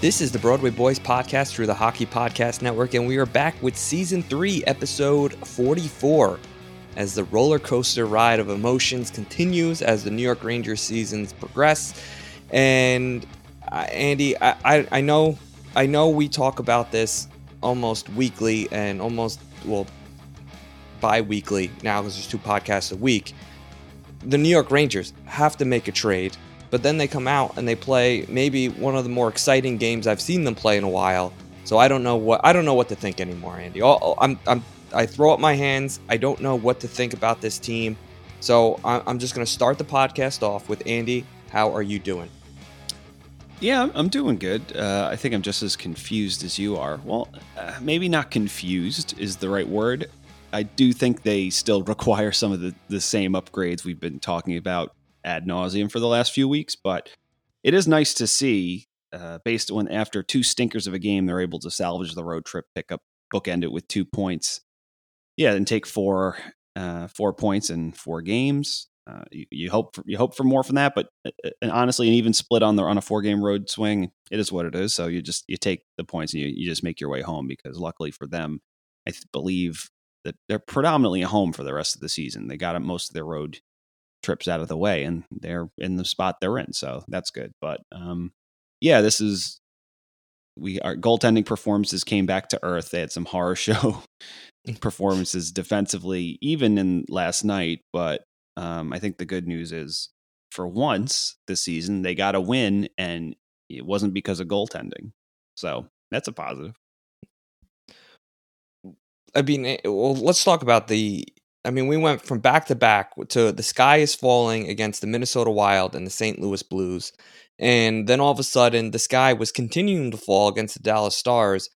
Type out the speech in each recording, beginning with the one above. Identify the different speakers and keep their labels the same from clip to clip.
Speaker 1: This is the Broadway Boys podcast through the Hockey Podcast Network, and we are back with season three, episode 44, as the roller coaster ride of emotions continues as the New York Rangers seasons progress. And uh, Andy, I, I, I know, I know we talk about this almost weekly and almost well bi-weekly now because there's two podcasts a week. The New York Rangers have to make a trade but then they come out and they play maybe one of the more exciting games I've seen them play in a while. So I don't know what I don't know what to think anymore, Andy. I'm, I'm I throw up my hands. I don't know what to think about this team. So I'm just going to start the podcast off with Andy. How are you doing?
Speaker 2: Yeah, I'm- doing good. Uh, I think I'm just as confused as you are. Well, uh, maybe not confused is the right word. I do think they still require some of the, the same upgrades we've been talking about ad nauseum for the last few weeks, but it is nice to see, uh, based on after two stinkers of a game, they're able to salvage the road trip, pick up, bookend it with two points. Yeah, and take four, uh, four points in four games. Uh, you, you hope for, you hope for more from that, but uh, and honestly, an even split on the on a four game road swing, it is what it is. So you just you take the points and you, you just make your way home because luckily for them, I th- believe that they're predominantly at home for the rest of the season. They got most of their road trips out of the way and they're in the spot they're in. So that's good. But um, yeah, this is we our goaltending performances came back to earth. They had some horror show performances defensively, even in last night. But um, I think the good news is for once this season they got a win and it wasn't because of goaltending. So that's a positive.
Speaker 1: I mean, eh, well, let's talk about the. I mean, we went from back to back to the sky is falling against the Minnesota Wild and the St. Louis Blues. And then all of a sudden, the sky was continuing to fall against the Dallas Stars.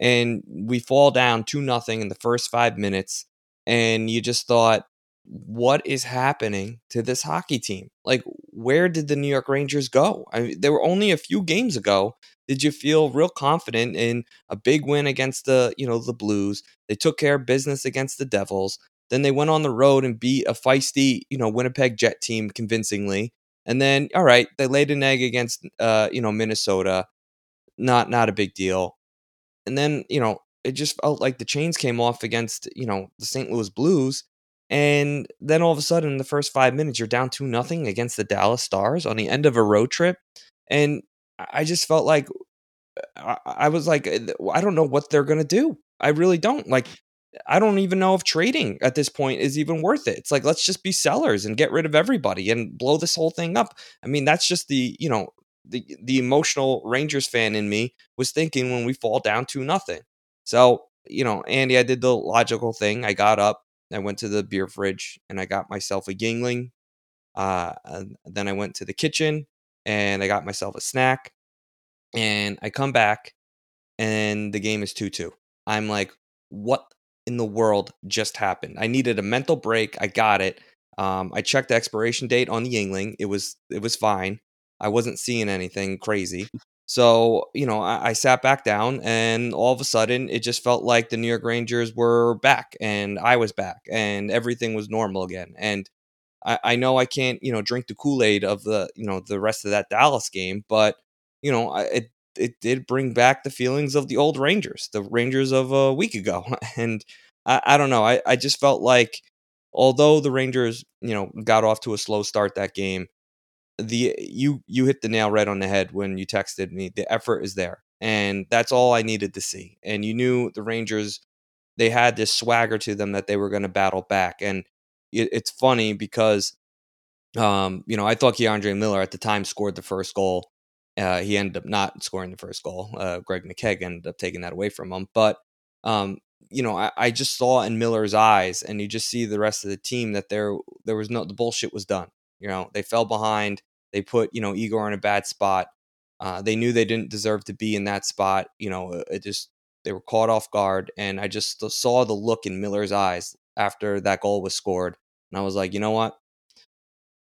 Speaker 1: And we fall down 2 nothing in the first five minutes. And you just thought, what is happening to this hockey team? Like, where did the New York Rangers go? I mean, there were only a few games ago. Did you feel real confident in a big win against the, you know, the Blues? They took care of business against the Devils. Then they went on the road and beat a feisty, you know, Winnipeg Jet team convincingly. And then, all right, they laid an egg against, uh, you know, Minnesota. Not, not a big deal. And then, you know, it just felt like the chains came off against, you know, the St. Louis Blues. And then all of a sudden, in the first five minutes, you're down two nothing against the Dallas Stars on the end of a road trip. And I just felt like I, I was like, I don't know what they're gonna do. I really don't. Like, I don't even know if trading at this point is even worth it. It's like let's just be sellers and get rid of everybody and blow this whole thing up. I mean, that's just the you know the the emotional Rangers fan in me was thinking when we fall down to nothing. So you know, Andy, I did the logical thing. I got up, I went to the beer fridge, and I got myself a Yuengling. Uh, then I went to the kitchen and I got myself a snack. And I come back, and the game is two two. I'm like, what in the world just happened? I needed a mental break. I got it. Um, I checked the expiration date on the Yuengling. It was it was fine. I wasn't seeing anything crazy. So, you know, I, I, sat back down and all of a sudden it just felt like the New York Rangers were back and I was back and everything was normal again. And I, I know I can't, you know, drink the Kool Aid of the, you know, the rest of that Dallas game, but you know, I, it it did bring back the feelings of the old Rangers, the Rangers of a week ago, and I, I don't know, I I just felt like although the Rangers, you know, got off to a slow start that game, the you you hit the nail right on the head when you texted me. The effort is there, and that's all I needed to see. And you knew the Rangers they had this swagger to them that they were going to battle back. And it, it's funny because, um, you know, I thought K'Andre Miller at the time scored the first goal. Uh, he ended up not scoring the first goal. Uh, Greg McKegg ended up taking that away from him. But, um, you know, I, I just saw in Miller's eyes, and you just see the rest of the team that there there was no the bullshit was done. You know, they fell behind. They put you know Igor in a bad spot. Uh, they knew they didn't deserve to be in that spot. You know, it just they were caught off guard, and I just saw the look in Miller's eyes after that goal was scored, and I was like, you know what?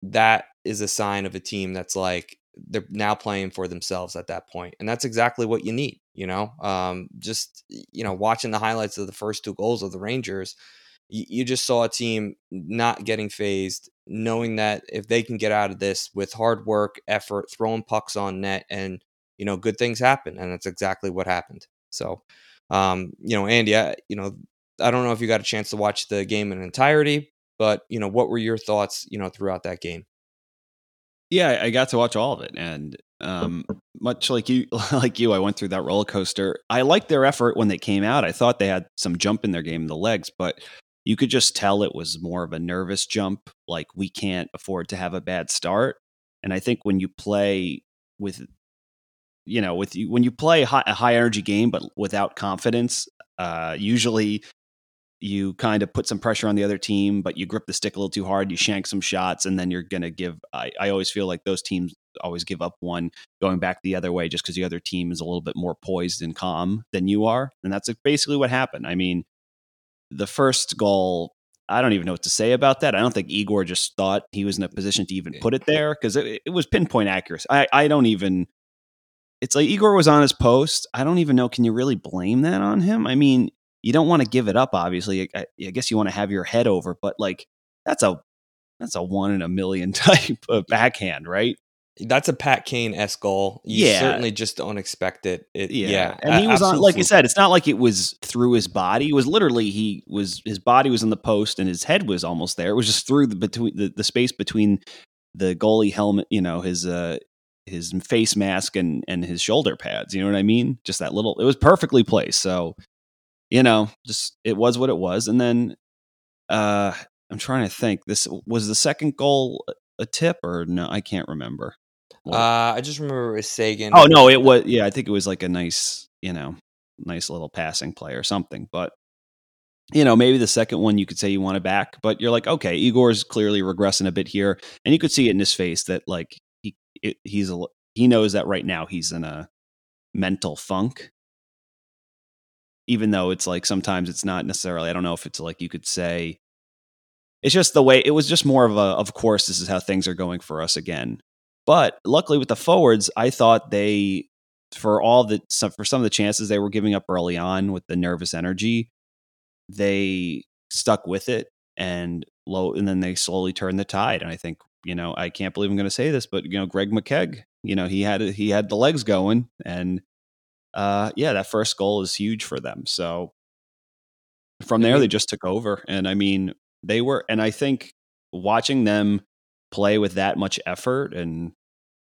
Speaker 1: That is a sign of a team that's like they're now playing for themselves at that point, and that's exactly what you need. You know, um, just you know, watching the highlights of the first two goals of the Rangers, you, you just saw a team not getting phased, knowing that if they can get out of this with hard work, effort, throwing pucks on net, and you know, good things happen, and that's exactly what happened. So, um, you know, Andy, I, you know, I don't know if you got a chance to watch the game in entirety, but you know, what were your thoughts, you know, throughout that game?
Speaker 2: Yeah, I got to watch all of it, and um, much like you, like you, I went through that roller coaster. I liked their effort when they came out. I thought they had some jump in their game, in the legs, but you could just tell it was more of a nervous jump. Like we can't afford to have a bad start. And I think when you play with you know, with you when you play high, a high energy game but without confidence, uh, usually you kind of put some pressure on the other team, but you grip the stick a little too hard, you shank some shots, and then you're going to give. I, I always feel like those teams always give up one going back the other way just because the other team is a little bit more poised and calm than you are. And that's basically what happened. I mean, the first goal, I don't even know what to say about that. I don't think Igor just thought he was in a position to even put it there because it, it was pinpoint accuracy. I, I don't even it's like Igor was on his post. I don't even know. Can you really blame that on him? I mean, you don't want to give it up. Obviously, I, I guess you want to have your head over, but like that's a that's a one in a million type of backhand, right?
Speaker 1: That's a Pat Kane s goal. You yeah. certainly just don't expect it. it yeah. yeah.
Speaker 2: and he was on, like you said, it's not like it was through his body. It was literally he was his body was in the post and his head was almost there. It was just through the between the, the space between the goalie helmet, you know, his uh his face mask and and his shoulder pads. You know what I mean? Just that little. It was perfectly placed. So, you know, just it was what it was. And then, uh, I'm trying to think. This was the second goal a tip or no? I can't remember.
Speaker 1: Uh, I just remember it was Seguin.
Speaker 2: Oh no, it was. Yeah, I think it was like a nice, you know, nice little passing play or something. But you know, maybe the second one you could say you want it back, but you're like, okay, Igor's clearly regressing a bit here, and you could see it in his face that like it, he's a, he knows that right now he's in a mental funk even though it's like sometimes it's not necessarily i don't know if it's like you could say it's just the way it was just more of a of course this is how things are going for us again. But luckily with the forwards i thought they for all the for some of the chances they were giving up early on with the nervous energy they stuck with it and low and then they slowly turned the tide. And i think you know, I can't believe I'm going to say this, but you know, Greg McKegg, you know, he had he had the legs going, and uh, yeah, that first goal is huge for them. So from there, they just took over, and I mean, they were, and I think watching them play with that much effort and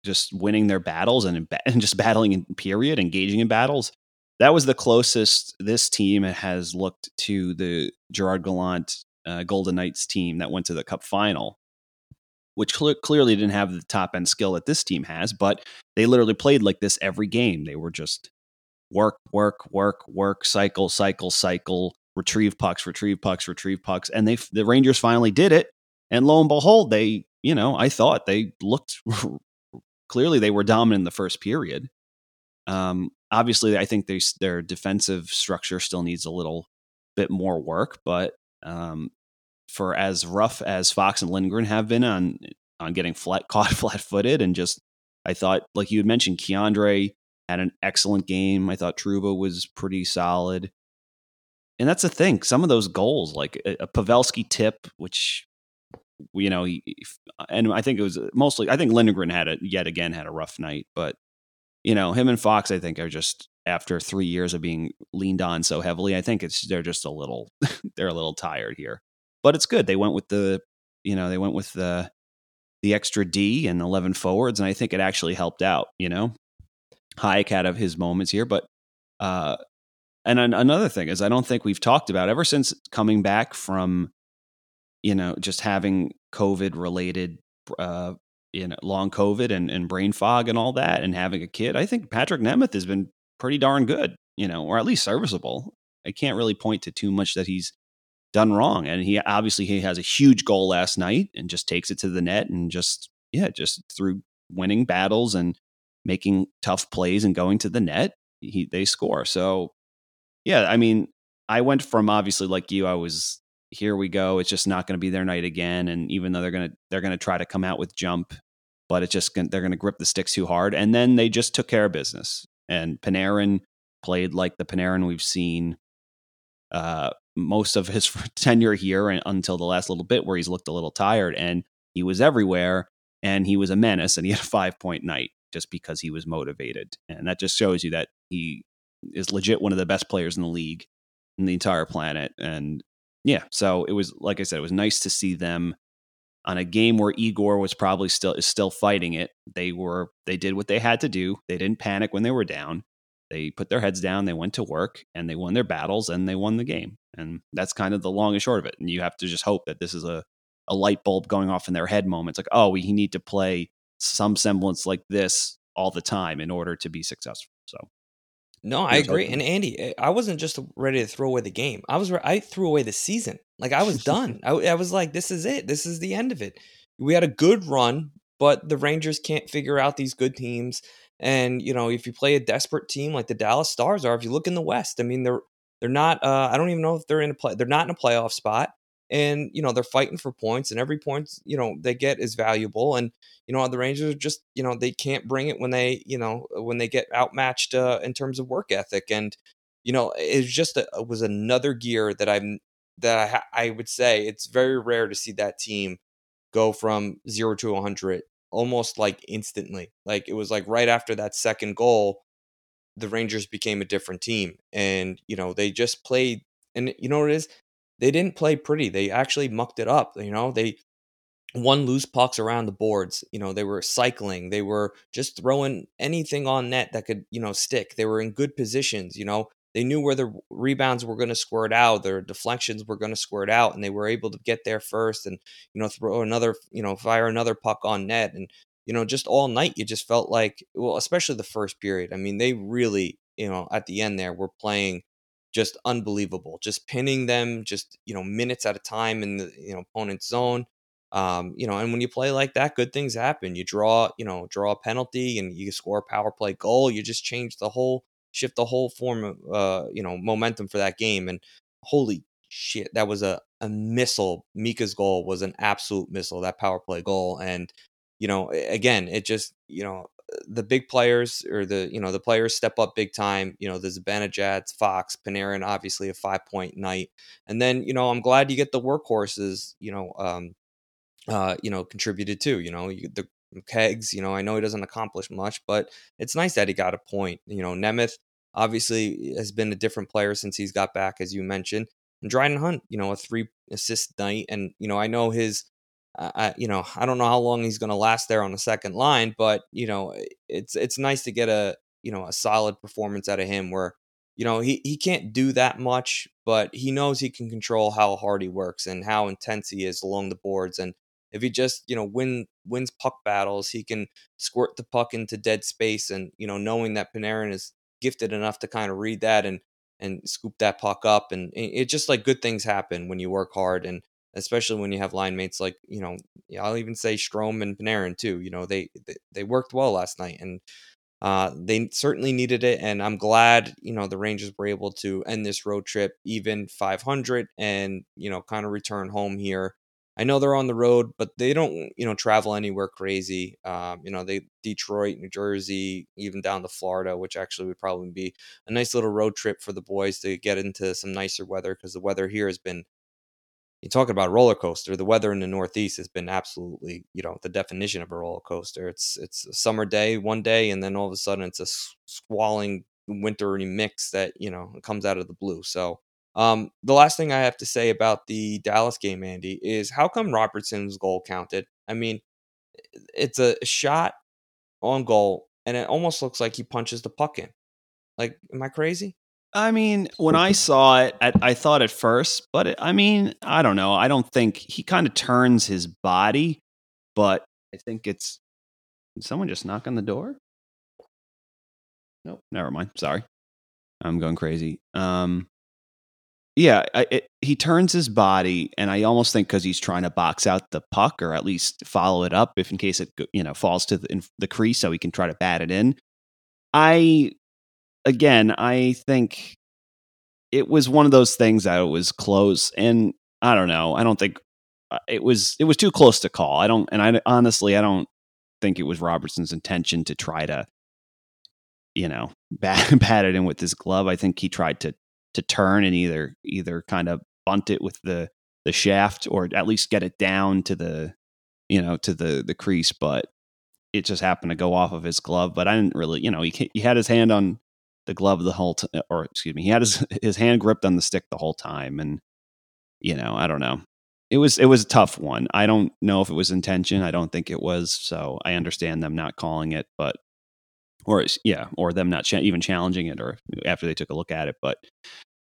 Speaker 2: just winning their battles and, and just battling in period, engaging in battles. That was the closest this team has looked to the Gerard Gallant uh, Golden Knights team that went to the Cup final which cl- clearly didn't have the top end skill that this team has, but they literally played like this every game. They were just work, work, work, work, cycle, cycle, cycle, retrieve pucks, retrieve pucks, retrieve pucks, and they the Rangers finally did it. And lo and behold, they you know I thought they looked clearly they were dominant in the first period. Um, obviously, I think they, their defensive structure still needs a little bit more work, but um, for as rough as Fox and Lindgren have been on on getting flat caught flat footed and just I thought like you had mentioned K'Andre had an excellent game. I thought Trouba was pretty solid. And that's the thing. Some of those goals, like a, a Pavelski tip, which you know, he, and I think it was uh, mostly, I think Lindgren had it yet again had a rough night, but you know, him and Fox, I think, are just after three years of being leaned on so heavily. I think it's they're just a little, they're a little tired here, but it's good. They went with the, you know, they went with the the extra D and eleven forwards, and I think it actually helped out. You know, Hajek had of his moments here, but uh, and an, another thing is I don't think we've talked about ever since coming back from, you know, just having COVID related uh, you know, long COVID and, and brain fog and all that, and having a kid, I think Patrik Nemeth has been pretty darn good, you know, or at least serviceable. I can't really point to too much that he's done wrong. And he obviously he has a huge goal last night and just takes it to the net and just yeah, just through winning battles and making tough plays and going to the net, he they score. So yeah, I mean, I went from obviously like you, I was here we go. It's just not going to be their night again. And even though they're going to they're going to try to come out with jump, but it's just they're going to grip the sticks too hard. And then they just took care of business. And Panarin played like the Panarin we've seen uh, most of his tenure here and until the last little bit where he's looked a little tired. And he was everywhere, and he was a menace. And he had a five point night just because he was motivated. And that just shows you that he is legit one of the best players in the league in the entire planet. And yeah, so it was like I said, it was nice to see them on a game where Igor was probably still is still fighting it. They were they did what they had to do. They didn't panic when they were down. They put their heads down, they went to work and they won their battles and they won the game. And that's kind of the long and short of it. And you have to just hope that this is a a light bulb going off in their head moment. It's like, oh, we need to play some semblance like this all the time in order to be successful. So
Speaker 1: no, I agree. And Andy, eh, I wasn't just ready to throw away the game. I was I threw away the season. Like I was done. I, I was like, this is it. This is the end of it. We had a good run, but the Rangers can't figure out these good teams. And you know, if you play a desperate team like the Dallas Stars are, if you look in the West, I mean, they're they're not. Uh, I don't even know if they're in a play. They're not in a playoff spot and you know they're fighting for points and every point you know they get is valuable and you know the rangers are just you know they can't bring it when they you know when they get outmatched uh, in terms of work ethic and you know it's just a, it was another gear that i'm that I, I would say it's very rare to see that team go from 0 to 100 almost like instantly like it was like right after that second goal the rangers became a different team and you know they just played and you know what it is they didn't play pretty. They actually mucked it up. You know, they won loose pucks around the boards. You know, they were cycling. They were just throwing anything on net that could, you know, stick. They were in good positions. You know, they knew where the rebounds were going to squirt out, their deflections were going to squirt out, and they were able to get there first and, you know, throw another, you know, fire another puck on net. And, you know, just all night, you just felt like, well, especially the first period. I mean, they really, you know, at the end there were playing just unbelievable. Just pinning them, just you know, minutes at a time in the you know opponent's zone. Um, you know, and when you play like that, good things happen. You draw, you know, draw a penalty and you score a power play goal. You just change the whole, shift the whole form of, uh, you know, momentum for that game. And holy shit, that was a, a missile. Mika's goal was an absolute missile, that power play goal. And, you know, again, it just, you know, the big players or the you know the players step up big time. You know, the Zibanejad, Fox, Panarin, obviously a five point night, and then you know I'm glad you get the workhorses. You know, um, uh, you know, contributed too. You know, you, the kegs. You know, I know he doesn't accomplish much, but it's nice that he got a point. You know, Nemeth obviously has been a different player since he's got back, as you mentioned. And Dryden Hunt, you know, a three assist night, and you know, I know his I, you know, I don't know how long he's going to last there on the second line, but you know, it's it's nice to get a you know a solid performance out of him where you know he he can't do that much, but he knows he can control how hard he works and how intense he is along the boards. And if he just you know win wins puck battles, he can squirt the puck into dead space. And you know, knowing that Panarin is gifted enough to kind of read that and and scoop that puck up, and it just like good things happen when you work hard and especially when you have line mates like you know I'll even say Strome and Panarin too. You know they they worked well last night and uh, they certainly needed it, and I'm glad you know the Rangers were able to end this road trip even 500 and you know kind of return home here. I know they're on the road, but they don't you know travel anywhere crazy. Um, you know they Detroit, New Jersey, even down to Florida, which actually would probably be a nice little road trip for the boys to get into some nicer weather because the weather here has been you talk about a roller coaster. The weather in the Northeast has been absolutely, you know, the definition of a roller coaster. It's it's a summer day one day, and then all of a sudden it's a squalling wintry mix that you know comes out of the blue. So um, the last thing I have to say about the Dallas game, Andy, is how come Robertson's goal counted? I mean, it's a shot on goal, and it almost looks like he punches the puck in. Like, am I crazy?
Speaker 2: I mean, when I saw it, I, I thought at first, but it, I mean, I don't know. I don't think he kind of turns his body, but I think it's. Someone just knock on the door? Nope, never mind. Sorry, I'm going crazy. Um, yeah, I, it, he turns his body, and I almost think because he's trying to box out the puck or at least follow it up, if in case it you know falls to the, the crease, so he can try to bat it in. I again, I think it was one of those things that it was close, and I don't know. I don't think uh, it was it was too close to call. I don't, and I honestly, I don't think it was Robertson's intention to try to, you know, bat, bat it in with his glove. I think he tried to to turn and either either kind of bunt it with the the shaft or at least get it down to the you know to the the crease, but it just happened to go off of his glove. But I didn't really, you know, he he had his hand on the glove the whole time, or excuse me, he had his his hand gripped on the stick the whole time, and you know, I don't know. It was it was a tough one. I don't know if it was intention. I don't think it was. So I understand them not calling it, but or yeah, or them not cha- even challenging it, or after they took a look at it. But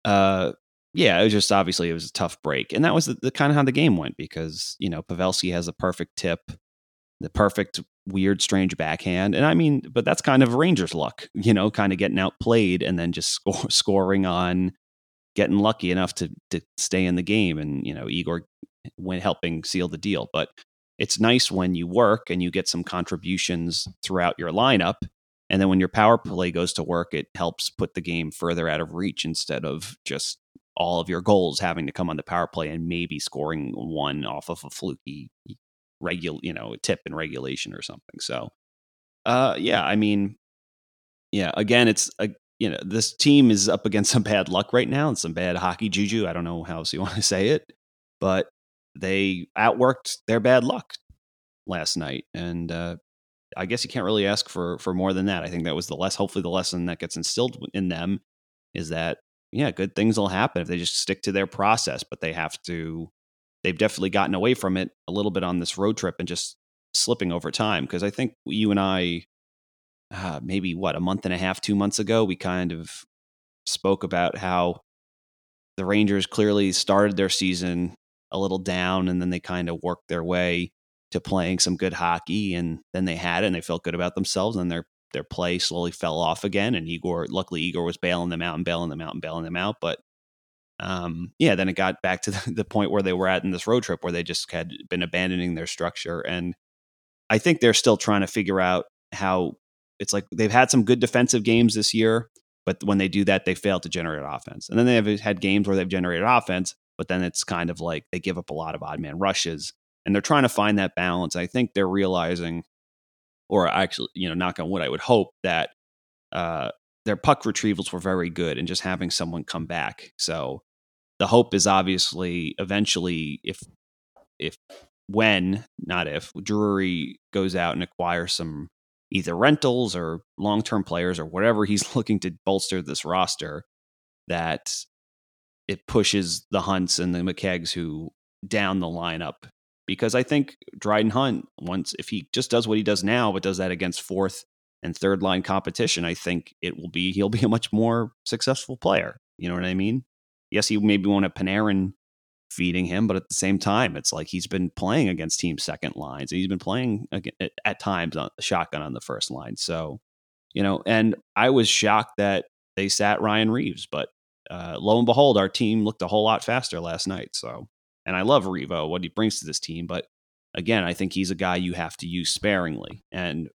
Speaker 2: uh, yeah, it was just obviously it was a tough break, and that was the, the kind of how the game went because you know Pavelski has a perfect tip, the perfect weird, strange backhand. And I mean, but that's kind of Rangers luck, you know, kind of getting outplayed and then just score, scoring on getting lucky enough to to stay in the game. And you know, Igor went helping seal the deal. But it's nice when you work and you get some contributions throughout your lineup. And then when your power play goes to work, it helps put the game further out of reach instead of just all of your goals having to come on the power play and maybe scoring one off of a fluky regular, you know, tip and regulation or something. So, uh, yeah, I mean, yeah, again, it's a, you know, this team is up against some bad luck right now and some bad hockey juju. I don't know how else you want to say it, but they outworked their bad luck last night, and uh, I guess you can't really ask for for more than that. I think that was the less, hopefully, the lesson that gets instilled in them is that yeah, good things will happen if they just stick to their process, but they have to they've definitely gotten away from it a little bit on this road trip and just slipping over time. Because I think you and I, uh, maybe what a month and a half, two months ago, we kind of spoke about how the Rangers clearly started their season a little down, and then they kind of worked their way to playing some good hockey, and then they had it, and they felt good about themselves, and their their play slowly fell off again. And Igor, luckily, Igor was bailing them out and bailing them out and bailing them out, but um, yeah, then it got back to the, the, point where they were at in this road trip where they just had been abandoning their structure. And I think they're still trying to figure out how it's like they've had some good defensive games this year, but when they do that, they fail to generate offense. And then they have had games where they've generated offense, but then it's kind of like they give up a lot of odd man rushes. And they're trying to find that balance. I think they're realizing, or actually, you know, knock on wood, I would hope that uh, their puck retrievals were very good and just having someone come back. So the hope is obviously eventually if if when not if Drury goes out and acquires some either rentals or long-term players or whatever he's looking to bolster this roster that it pushes the Hunts and the McKeggs who down the lineup. Because I think Dryden Hunt once if he just does what he does now but does that against fourth and third line competition I think it will be he'll be a much more successful player. You know what I mean yes, he maybe won't have Panarin feeding him, but at the same time, it's like he's been playing against team second lines. He's been playing at times on shotgun on the first line. So, you know, and I was shocked that they sat Ryan Reaves, but uh, lo and behold, our team looked a whole lot faster last night. So, and I love Revo, what he brings to this team, but again, I think he's a guy you have to use sparingly. And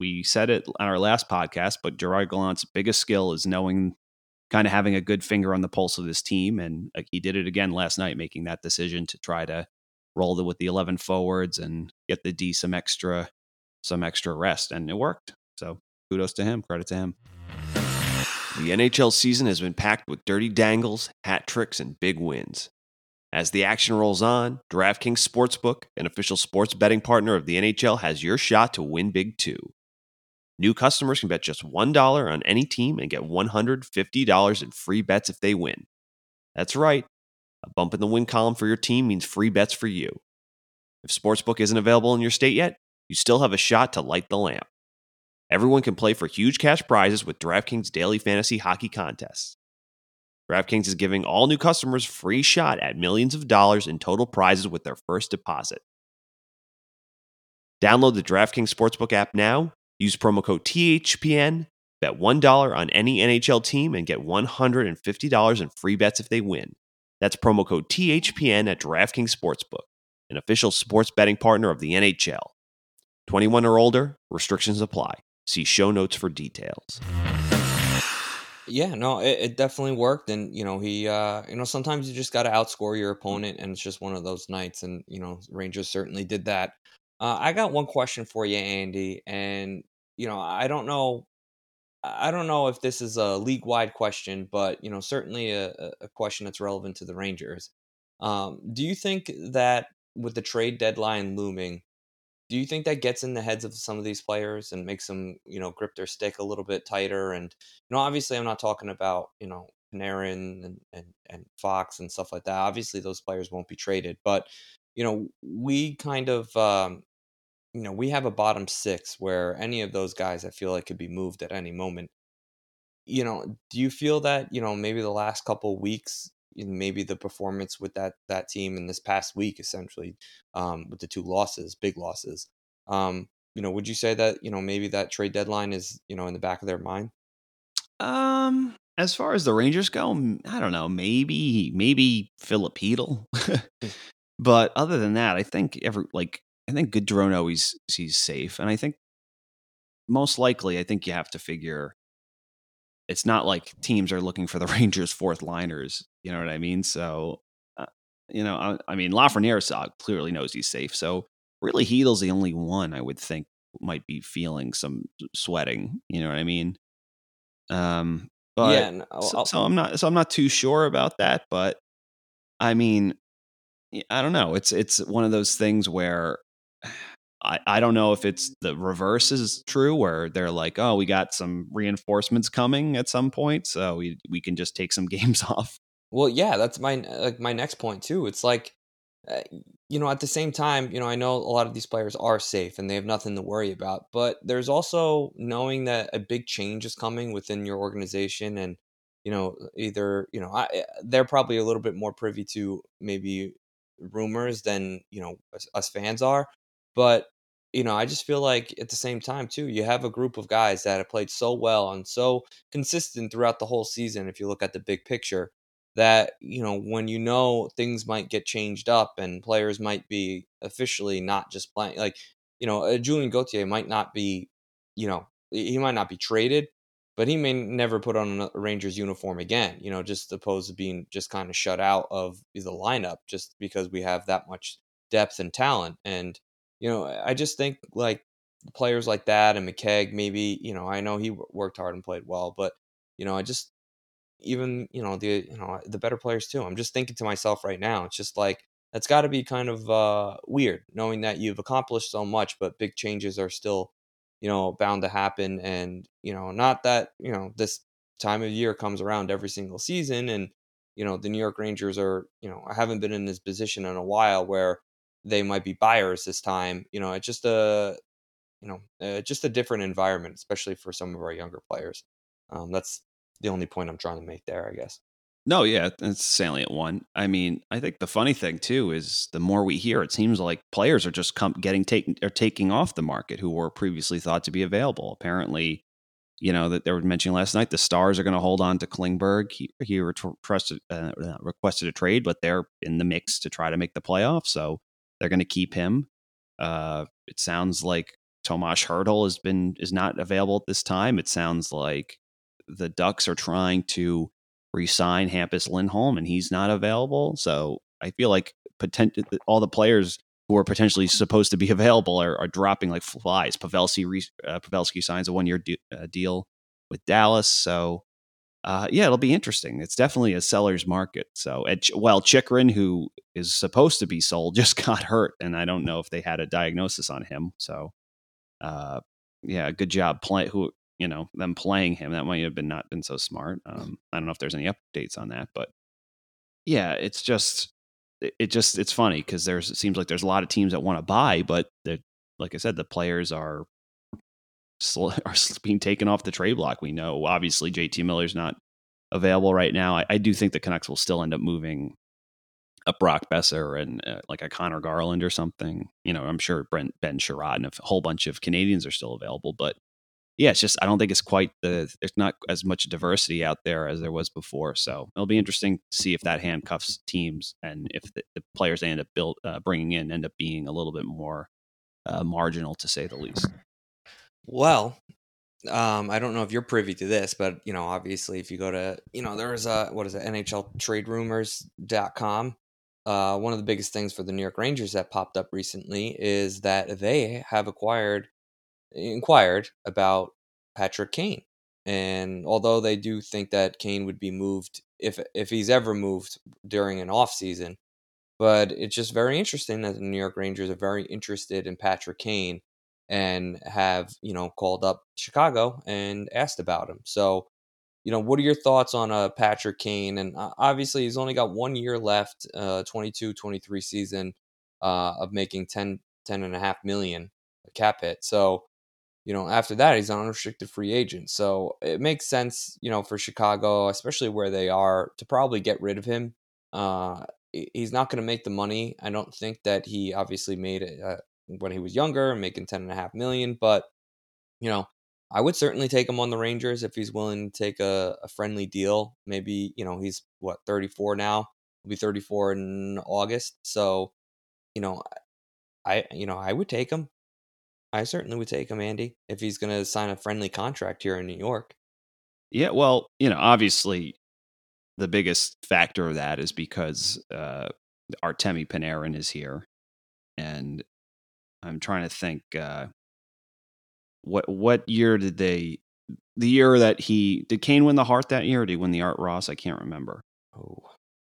Speaker 2: we said it on our last podcast, but Gerard Gallant's biggest skill is knowing kind of having a good finger on the pulse of this team. And uh, he did it again last night, making that decision to try to roll it with the 11 forwards and get the D some extra, some extra rest. And it worked. So kudos to him. Credit to him.
Speaker 3: The NHL season has been packed with dirty dangles, hat tricks, and big wins.
Speaker 2: As the action rolls on, DraftKings Sportsbook, an official sports betting partner of the NHL, has your shot to win big too. New customers can bet just $1 on any team and get $150 in free bets if they win. That's right. A bump in the win column for your team means free bets for you. If Sportsbook isn't available in your state yet, you still have a shot to light the lamp. Everyone can play for huge cash prizes with DraftKings daily fantasy hockey contests. DraftKings is giving all new customers free shot at millions of dollars in total prizes with their first deposit. Download the DraftKings Sportsbook app now, use promo code THPN, bet $1 on any NHL team and get $150 in free bets if they win. That's promo code THPN at DraftKings Sportsbook, an official sports betting partner of the NHL. 21 or older, restrictions apply. See show notes for details.
Speaker 1: Yeah, no, it, it definitely worked, and you know he, uh, you know, sometimes you just got to outscore your opponent, and it's just one of those nights, and you know, Rangers certainly did that. Uh, I got one question for you, Andy, and you know, I don't know, I don't know if this is a league wide question, but you know, certainly a, a question that's relevant to the Rangers. Um, do you think that with the trade deadline looming, do you think that gets in the heads of some of these players and makes them, you know, grip their stick a little bit tighter? And you know, obviously, I'm not talking about you know Panarin and and and Fox and stuff like that. Obviously, those players won't be traded, but you know, we kind of. Um, you know, we have a bottom six where any of those guys I feel like could be moved at any moment. You know, do you feel that, you know, maybe the last couple weeks maybe the performance with that that team in this past week, essentially, um, with the two losses, big losses. Um, you know, would you say that you know maybe that trade deadline is you know in the back of their mind?
Speaker 2: Um, as far as the Rangers go, I don't know. Maybe maybe Filipino, but other than that, I think every like I think Goodrow he's he's safe, and I think most likely, I think you have to figure it's not like teams are looking for the Rangers' fourth liners. You know what I mean? So, uh, you know, I, I mean, Lafreniere clearly knows he's safe. So, really, Chytil's the only one I would think might be feeling some sweating. You know what I mean? Um, but yeah, no, so, so I'm not so I'm not too sure about that. But I mean, I don't know. It's it's one of those things where I, I don't know if it's the reverse is true where they're like, oh, we got some reinforcements coming at some point, so we we can just take some games off.
Speaker 1: Well, yeah, that's my like my next point too. It's like, uh, you know, at the same time, you know, I know a lot of these players are safe and they have nothing to worry about, but there's also knowing that a big change is coming within your organization, and you know, either you know, I, eh, they're probably a little bit more privy to maybe rumors than you know us, us fans are, but you know, I just feel like at the same time too, you have a group of guys that have played so well and so consistent throughout the whole season. If you look at the big picture, that you know when you know things might get changed up and players might be officially not just playing, like you know, uh, Julien Gauthier might not be, you know, he might not be traded, but he may never put on a Rangers uniform again. You know, just opposed to being just kind of shut out of the lineup just because we have that much depth and talent and you know, I just think like players like that and McKegg, maybe, you know, I know he worked hard and played well, but, you know, I just, even, you know, the, you know, the better players too. I'm just thinking to myself right now, it's just like, that's got to be kind of uh, weird knowing that you've accomplished so much, but big changes are still, you know, bound to happen. And, you know, not that, you know, this time of year comes around every single season. And, you know, the New York Rangers are, you know, I haven't been in this position in a while where, they might be buyers this time. You know, it's just a you know uh, just a different environment, especially for some of our younger players. Um, that's the only point I'm trying to make there, I guess.
Speaker 2: No, yeah, it's salient one. I mean, I think the funny thing too is the more we hear, it seems like players are just com- getting taken are taking off the market who were previously thought to be available. Apparently, you know that they were mentioning last night, the Stars are going to hold on to Klingberg. He, he uh, requested a trade, but they're in the mix to try to make the playoffs. So they're going to keep him. Uh, it sounds like Tomas Hertl has been is not available at this time. It sounds like the Ducks are trying to re-sign Hampus Lindholm, and he's not available. So I feel like potent- all the players who are potentially supposed to be available are, are dropping like flies. Pavelski uh, Pavelski signs a one-year de- uh, deal with Dallas, so uh, yeah, it'll be interesting. It's definitely a seller's market. So, at, well, Chychrun, who is supposed to be sold, just got hurt, and I don't know if they had a diagnosis on him. So, uh, yeah, good job play who you know them playing him. That might have been not been so smart. Um, I don't know if there's any updates on that, but yeah, it's just it just it's funny because there's it seems like there's a lot of teams that want to buy, but like I said, the players are are being taken off the trade block. We know obviously JT Miller's not available right now. I, I do think the Canucks will still end up moving a Brock Boeser and uh, like a Conor Garland or something. You know, I'm sure Brent Ben Chiarot and a whole bunch of Canadians are still available, but yeah, it's just I don't think it's quite the there's not as much diversity out there as there was before. So it'll be interesting to see if that handcuffs teams and if the, the players they end up build uh, bringing in end up being a little bit more uh, marginal to say the least.
Speaker 1: Well, um, I don't know if you're privy to this, but you know, obviously, if you go to, you know, there is a what is it, NHL Trade Rumors.com. Uh, one of the biggest things for the New York Rangers that popped up recently is that they have acquired, inquired about Patrick Kane, and although they do think that Kane would be moved if if he's ever moved during an off season, but it's just very interesting that the New York Rangers are very interested in Patrick Kane and have, you know, called up Chicago and asked about him. So, you know, what are your thoughts on uh, Patrick Kane? And uh, obviously, he's only got one year left, uh, 22 23 season uh, of making 10, 10 and a half million cap hit. So, you know, after that, he's an unrestricted free agent. So it makes sense, you know, for Chicago, especially where they are, to probably get rid of him. Uh, he's not going to make the money. I don't think that he obviously made it uh, when he was younger, making ten and a half million. But you know, I would certainly take him on the Rangers if he's willing to take a, a friendly deal. Maybe you know he's what thirty four now. He'll be thirty four in August. So you know, I you know I would take him. I certainly would take him, Andy, if he's going to sign a friendly contract here in New York.
Speaker 2: Yeah, well, you know, obviously the biggest factor of that is because uh, Artemi Panarin is here, and I'm trying to think uh, what what year did they the year that he did Kane win the Hart that year or did he win the Art Ross? I can't remember.
Speaker 1: Oh,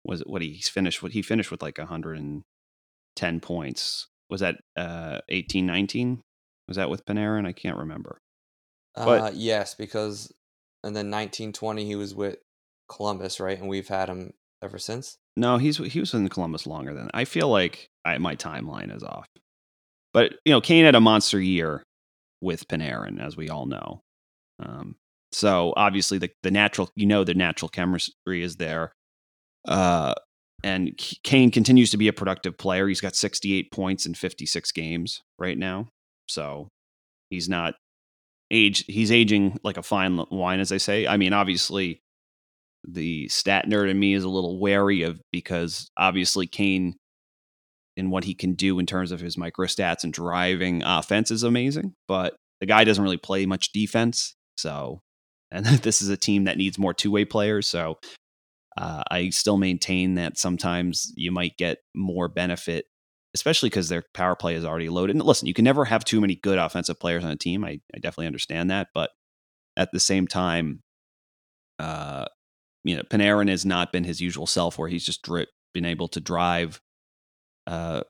Speaker 2: was it what he finished? What he finished with like 110 points. Was that uh, 18, 19? Was that with Panarin? I can't remember.
Speaker 1: But uh, yes, because and then 1920 he was with Columbus, right? And we've had him ever since.
Speaker 2: No, he's he was in Columbus longer than I feel like I, my timeline is off. But you know, Kane had a monster year with Panarin, as we all know. Um, so obviously, the the natural you know the natural chemistry is there. Uh, and Kane continues to be a productive player. He's got 68 points in 56 games right now. So he's not age. He's aging like a fine wine, as I say. I mean, obviously, the stat nerd in me is a little wary of because obviously Kane in what he can do in terms of his microstats and driving offense is amazing, but the guy doesn't really play much defense. So, and this is a team that needs more two way players. So, uh, I still maintain that sometimes you might get more benefit, especially because their power play is already loaded. And listen, you can never have too many good offensive players on a team. I, I definitely understand that. But at the same time, uh, you know, Panarin has not been his usual self where he's just dri- been able to drive uh,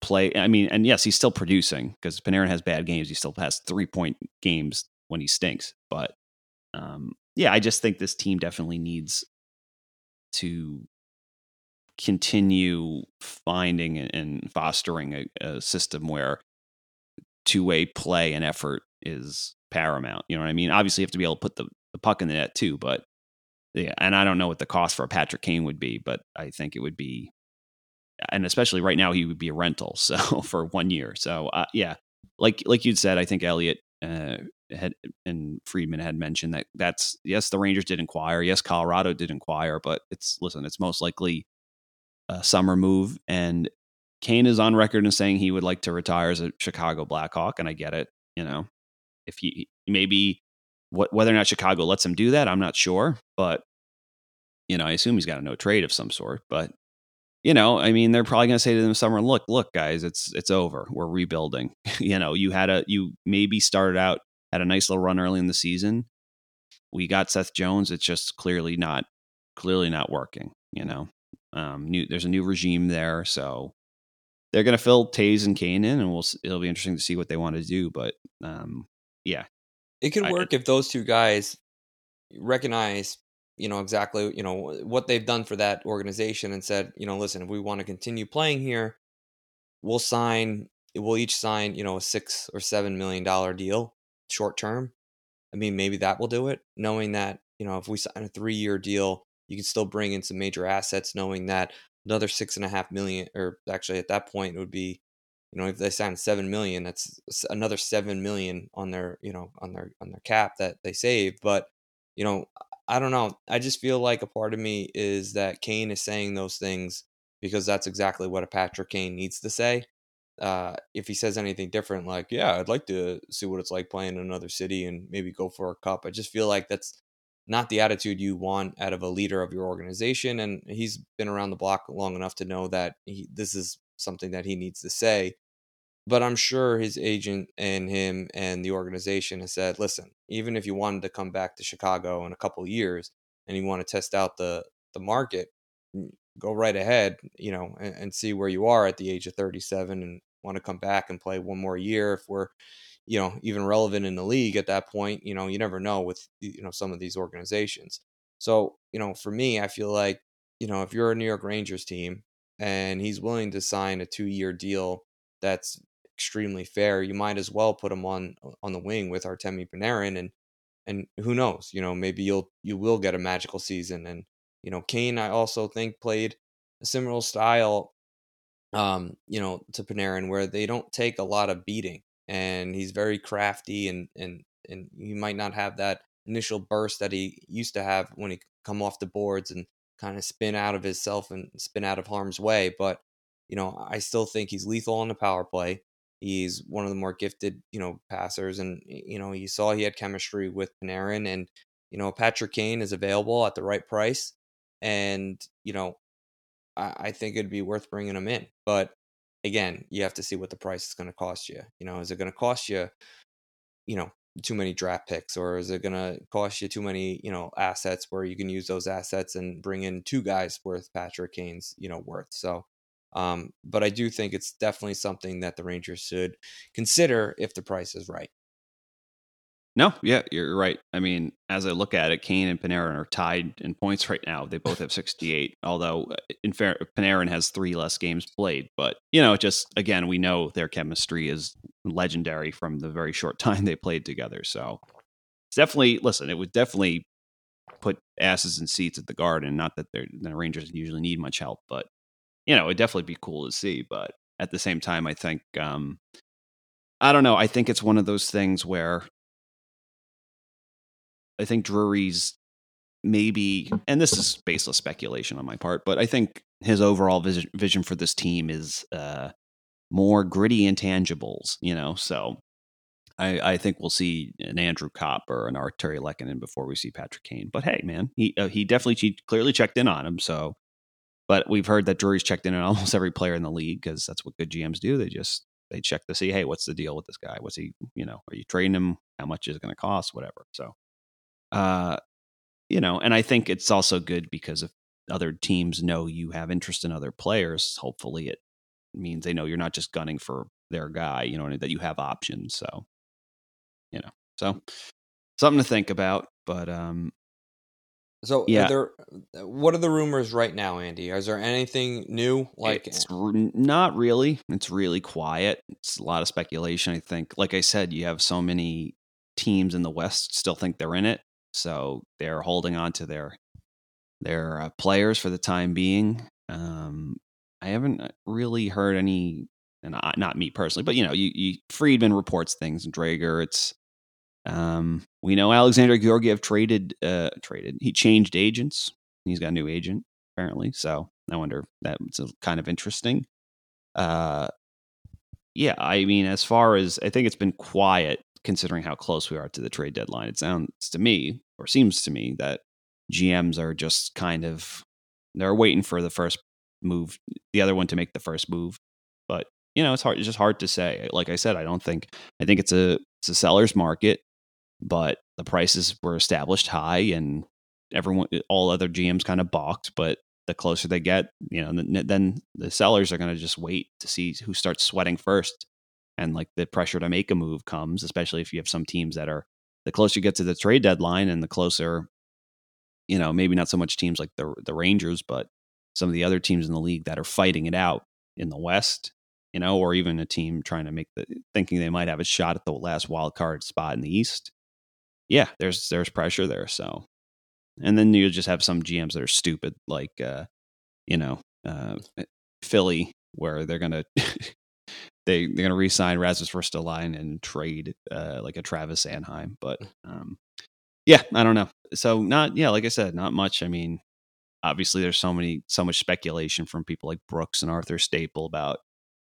Speaker 2: play. I mean, and yes, he's still producing because Panarin has bad games. He still has three point games when he stinks. But um, yeah, I just think this team definitely needs to continue finding and fostering a, a system where two way play and effort is paramount. You know what I mean? Obviously, you have to be able to put the, the puck in the net too, but yeah, and I don't know what the cost for a Patrick Kane would be, but I think it would be, and especially right now, he would be a rental. So for one year. So uh, yeah, like like you'd said, I think Elliotte uh, had and Friedman had mentioned that that's yes, the Rangers did inquire, yes, Colorado did inquire, but it's listen, it's most likely a summer move, and Kane is on record in saying he would like to retire as a Chicago Blackhawk, and I get it. You know, if he maybe what, whether or not Chicago lets him do that, I'm not sure. But you know, I assume he's got a no trade of some sort. But you know, I mean, they're probably going to say to them summer, look, look, guys, it's it's over. We're rebuilding. you know, you had a you maybe started out had a nice little run early in the season. we got Seth Jones. It's just clearly not clearly not working. You know, um, new there's a new regime there, so they're going to fill Toews and Kane in, and we'll it'll be interesting to see what they want to do. But um, yeah,
Speaker 1: it could
Speaker 2: I-
Speaker 1: work if those two guys recognize, you know, exactly, you know, what they've done for that organization and said, you know, listen, if we want to continue playing here, we'll sign, we'll each sign, you know, a six or seven million dollar deal short term. I mean, maybe that will do it, knowing that, you know, if we sign a three year deal, you can still bring in some major assets, knowing that another six and a half million, or actually at that point it would be, you know, if they sign seven million, that's another seven million on their, you know, on their on their cap that they saved. But, you know, I don't know. I just feel like a part of me is that Kane is saying those things because that's exactly what a Patrick Kane needs to say. Uh, if he says anything different, like, yeah, I'd like to see what it's like playing in another city and maybe go for a cup. I just feel like that's not the attitude you want out of a leader of your organization. And he's been around the block long enough to know that he, this is something that he needs to say. But I'm sure his agent and him and the organization has said, listen, even if you wanted to come back to Chicago in a couple years and you want to test out the the market, mm, go right ahead, you know, and, and see where you are at the age of 37 and want to come back and play one more year if we're you know even relevant in the league at that point you know you never know with you know some of these organizations. So you know for me i feel like you know if you're a new york rangers team and he's willing to sign a two year deal that's extremely fair you might as well put him on on the wing with artemi panarin and and who knows you know maybe you'll you will get a magical season and you know kane i also think played a similar style um you know to panarin where they don't take a lot of beating and he's very crafty and and and he might not have that initial burst that he used to have when he come off the boards and kind of spin out of himself and spin out of harm's way but you know i still think he's lethal on the power play he's one of the more gifted you know passers and you know you saw he had chemistry with panarin and you know patrick kane is available at the right price and you know i, I think it'd be worth bringing him in but again, you have to see what the price is going to cost you. You know, is it going to cost you, you know, too many draft picks, or is it going to cost you too many, you know, assets where you can use those assets and bring in two guys worth Patrick Kane's, you know, worth. So, um, but I do think it's definitely something that the Rangers should consider if the price is right.
Speaker 2: No, yeah, you're right. I mean, as I look at it, Kane and Panarin are tied in points right now. They both have 68. Although, uh, in fair, Panarin has three less games played. But you know, just again, we know their chemistry is legendary from the very short time they played together. So, it's definitely listen. It would definitely put asses in seats at the Garden. Not that the Rangers usually need much help, but you know, it'd definitely be cool to see. But at the same time, I think um, I don't know. I think it's one of those things where I think Drury's maybe, and this is baseless speculation on my part, but I think his overall vision, vision for this team is uh, more gritty intangibles, you know. So I, I think we'll see an Andrew Copp or an Artturi Lehkonen before we see Patrick Kane. But hey, man, he uh, he definitely che- clearly checked in on him. So, but we've heard that Drury's checked in on almost every player in the league because that's what good GMs do. They just they check to see, hey, what's the deal with this guy? What's he, you know, are you trading him? How much is it going to cost? Whatever. So uh, you know, and I think it's also good because if other teams know you have interest in other players, hopefully it means they know you're not just gunning for their guy, you know, that you have options. So, you know, so something to think about. But um,
Speaker 1: So,
Speaker 2: Yeah.
Speaker 1: are there, uh, what are the rumors right now, Andy? Is there anything new? Like,
Speaker 2: it's not really. It's really quiet. It's a lot of speculation. I think, like I said, you have so many teams in the West still think they're in it, so they're holding on to their their uh, players for the time being. Um, I haven't uh, really heard any, and I, not me personally, but you know, you, you Friedman reports things and Dreger. It's um, we know Alexander Georgiev traded uh, traded. He changed agents. He's got a new agent apparently. So I wonder that's kind of interesting. Uh, yeah, I mean, as far as I think it's been quiet considering how close we are to the trade deadline. It sounds to me, or seems to me, that GMs are just kind of they're waiting for the first move, the other one to make the first move. But you know, it's hard. It's just hard to say. Like I said, I don't think I think it's a it's a seller's market, but the prices were established high and everyone all other GMs kind of balked, but the closer they get, you know, then the sellers are going to just wait to see who starts sweating first. And like the pressure to make a move comes, especially if you have some teams that are the closer you get to the trade deadline and the closer, you know, maybe not so much teams like the the Rangers, but some of the other teams in the league that are fighting it out in the West, you know, or even a team trying to make the thinking they might have a shot at the last wild card spot in the East. Yeah, there's there's pressure there. So and then you just have some GMs that are stupid, like uh, you know uh, Philly, where they're gonna they they're gonna re-sign Rasmus Ristolainen and trade uh, like a Travis Sanheim. But um, yeah, I don't know. So not yeah, like I said, not much. I mean, obviously there's so many so much speculation from people like Brooks and Arthur Staple about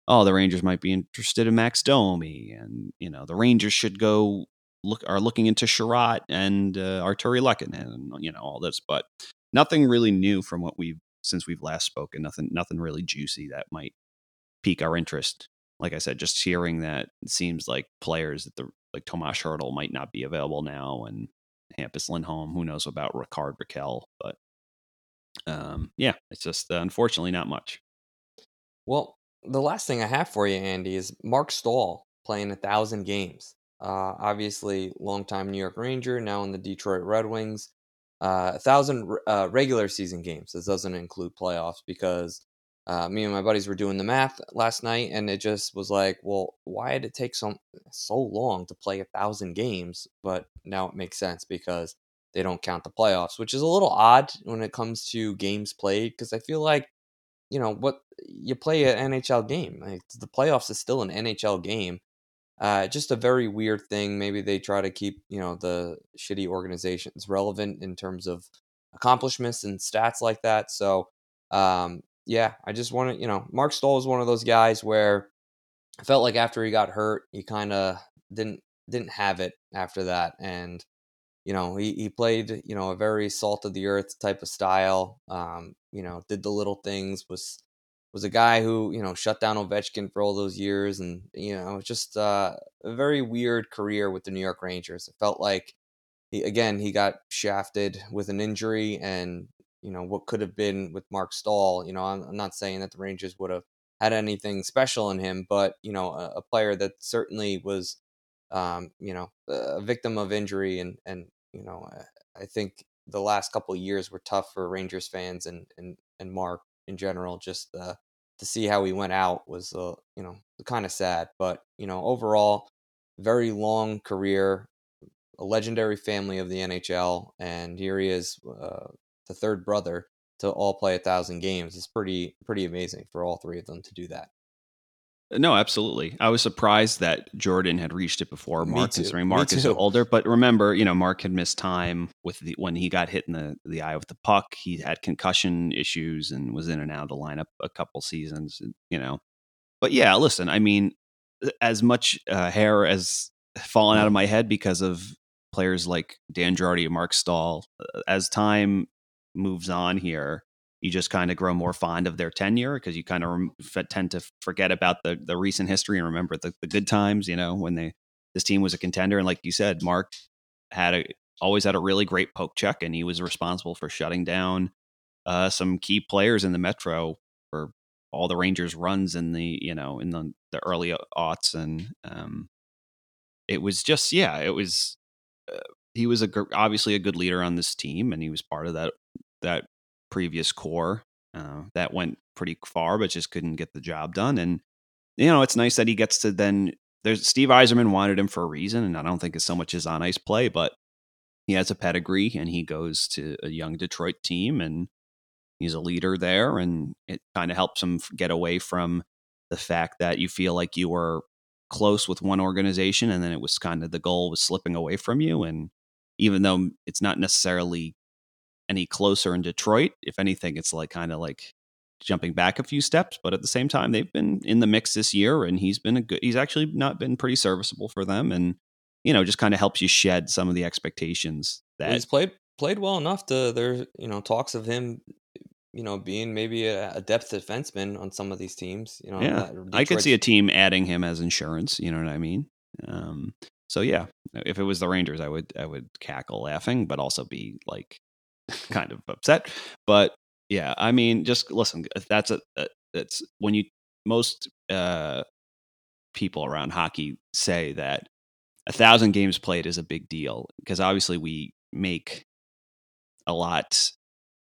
Speaker 2: oh the Rangers might be interested in Max Domi and you know the Rangers should go look are looking into Chiarot and uh, Artturi Lehkonen and you know all this, but nothing really new from what we've since we've last spoken. Nothing nothing really juicy that might pique our interest. Like I said, just hearing that it seems like players that the like Tomas Hertl might not be available now, and Hampus Lindholm. Who knows about Rickard Rakell? But um, yeah, it's just uh, unfortunately not much.
Speaker 1: Well, the last thing I have for you, Andy, is Marc Staal playing a thousand games. Uh, obviously, longtime New York Ranger, now in the Detroit Red Wings. Uh, a thousand uh, regular season games. This doesn't include playoffs because uh, me and my buddies were doing the math last night, and it just was like, well, why did it take so so long to play a thousand games? But now it makes sense because they don't count the playoffs, which is a little odd when it comes to games played because I feel like you know what you play an NHL game. Like the playoffs is still an NHL game. Uh, just a very weird thing. Maybe they try to keep you know the shitty organizations relevant in terms of accomplishments and stats like that. So um, yeah, I just want to you know Marc Staal is one of those guys where I felt like after he got hurt, he kind of didn't didn't have it after that, and you know he he played you know a very salt of the earth type of style. Um, you know, did the little things was was a guy who you know shut down Ovechkin for all those years, and you know it was just uh, a very weird career with the New York Rangers. It felt like he, again he got shafted with an injury, and you know what could have been with Marc Staal. You know, I'm, I'm not saying that the Rangers would have had anything special in him, but you know a, a player that certainly was um, you know a victim of injury, and and you know I think the last couple years were tough for Rangers fans and and and Marc in general. Just uh, to see how he went out was, uh, you know, kind of sad. But you know, overall, very long career, a legendary family of the NHL, and here he is, uh, the third brother to all play a thousand games. It's pretty pretty amazing for all three of them to do that.
Speaker 2: No, absolutely. I was surprised that Jordan had reached it before Marc, considering Marc is older. But remember, you know, Marc had missed time with the when he got hit in the the eye with the puck. He had concussion issues and was in and out of the lineup a couple seasons. You know, but yeah, listen. I mean, as much uh, hair as fallen out of my head because of players like Dan Girardi and Marc Staal. Uh, as time moves on here, you just kind of grow more fond of their tenure because you kind of rem- tend to forget about the the recent history and remember the, the good times. You know when they this team was a contender, and like you said, Marc had a always had a really great poke check, and he was responsible for shutting down uh, some key players in the Metro for all the Rangers runs in the you know in the the early aughts, and um, it was just yeah, it was. Uh, he was a obviously a good leader on this team, and he was part of that that previous core uh, that went pretty far, but just couldn't get the job done. And you know, it's nice that he gets to then. There's Steve Yzerman wanted him for a reason, and I don't think it's so much his on ice play, but he has a pedigree, and he goes to a young Detroit team, and he's a leader there, and it kind of helps him get away from the fact that you feel like you were close with one organization, and then it was kind of the goal was slipping away from you, and even though it's not necessarily any closer in Detroit. If anything, it's like kind of like jumping back a few steps, but at the same time, they've been in the mix this year, and he's been a good. He's actually not been pretty serviceable for them, and you know, just kind of helps you shed some of the expectations that
Speaker 1: he's played played well enough to there's you know talks of him you know being maybe a, a depth defenseman on some of these teams you know
Speaker 2: yeah i could see a team adding him as insurance you know what i mean um, so yeah, if it was the Rangers, I would I would cackle laughing, but also be like kind of upset. But yeah, I mean, just listen. That's a, a that's when you most uh, people around hockey say that a thousand games played is a big deal because obviously we make a lot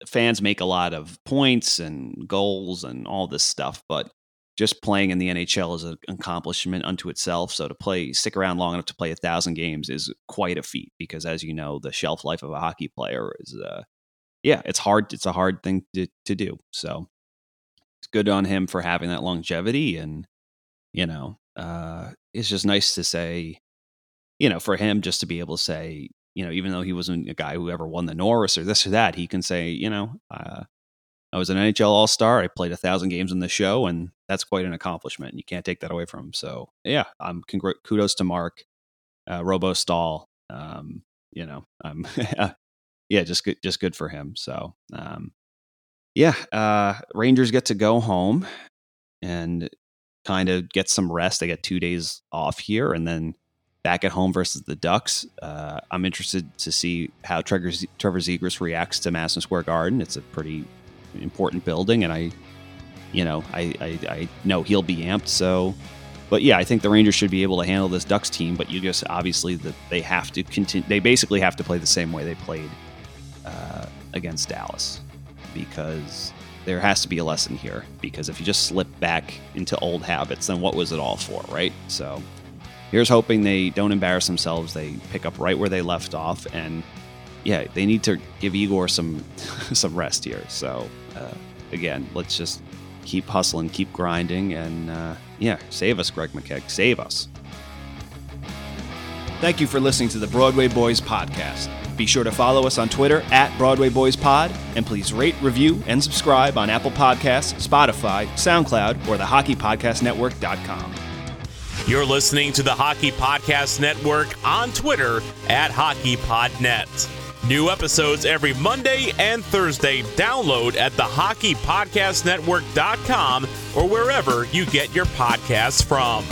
Speaker 2: fans make a lot of points and goals and all this stuff but just playing in the NHL is an accomplishment unto itself. So to play, stick around long enough to play a thousand games is quite a feat because, as you know, the shelf life of a hockey player is, uh, yeah, it's hard. It's a hard thing to, to do. So it's good on him for having that longevity, and you know, uh, it's just nice to say, you know, for him just to be able to say, you know, even though he wasn't a guy who ever won the Norris or this or that, he can say, you know, uh, I was an NHL All Star. I played a thousand games in the show, and that's quite an accomplishment. You can't take that away from him. So yeah, I'm congr- kudos to Marc, uh, Robo Staal. Um, you know, um, yeah, just good, just good for him. So um, yeah, uh, Rangers get to go home and kind of get some rest. They get two days off here, and then back at home versus the Ducks. Uh, I'm interested to see how Trevor, Trevor Zegras reacts to Madison Square Garden. It's a pretty important building, and I, you know, I, I, I know he'll be amped. So, but yeah, I think the Rangers should be able to handle this Ducks team. But you just obviously that they have to continue. They basically have to play the same way they played uh, against Dallas because there has to be a lesson here. Because if you just slip back into old habits, then what was it all for, right? So. Here's hoping they don't embarrass themselves. They pick up right where they left off, and yeah, they need to give Igor some some rest here. So uh, again, let's just keep hustling, keep grinding, and uh, yeah, save us, Greg McKegg, save us. Thank you for listening to the Broadway Boys podcast. Be sure to follow us on Twitter at Broadway Boys Pod, and please rate, review, and subscribe on Apple Podcasts, Spotify, SoundCloud, or the HockeyPodcastNetwork.com.
Speaker 4: You're listening to the Hockey Podcast Network on Twitter at HockeyPodNet. New episodes every Monday and Thursday. Download at the hockeypodcastnetwork.com or wherever you get your podcasts from.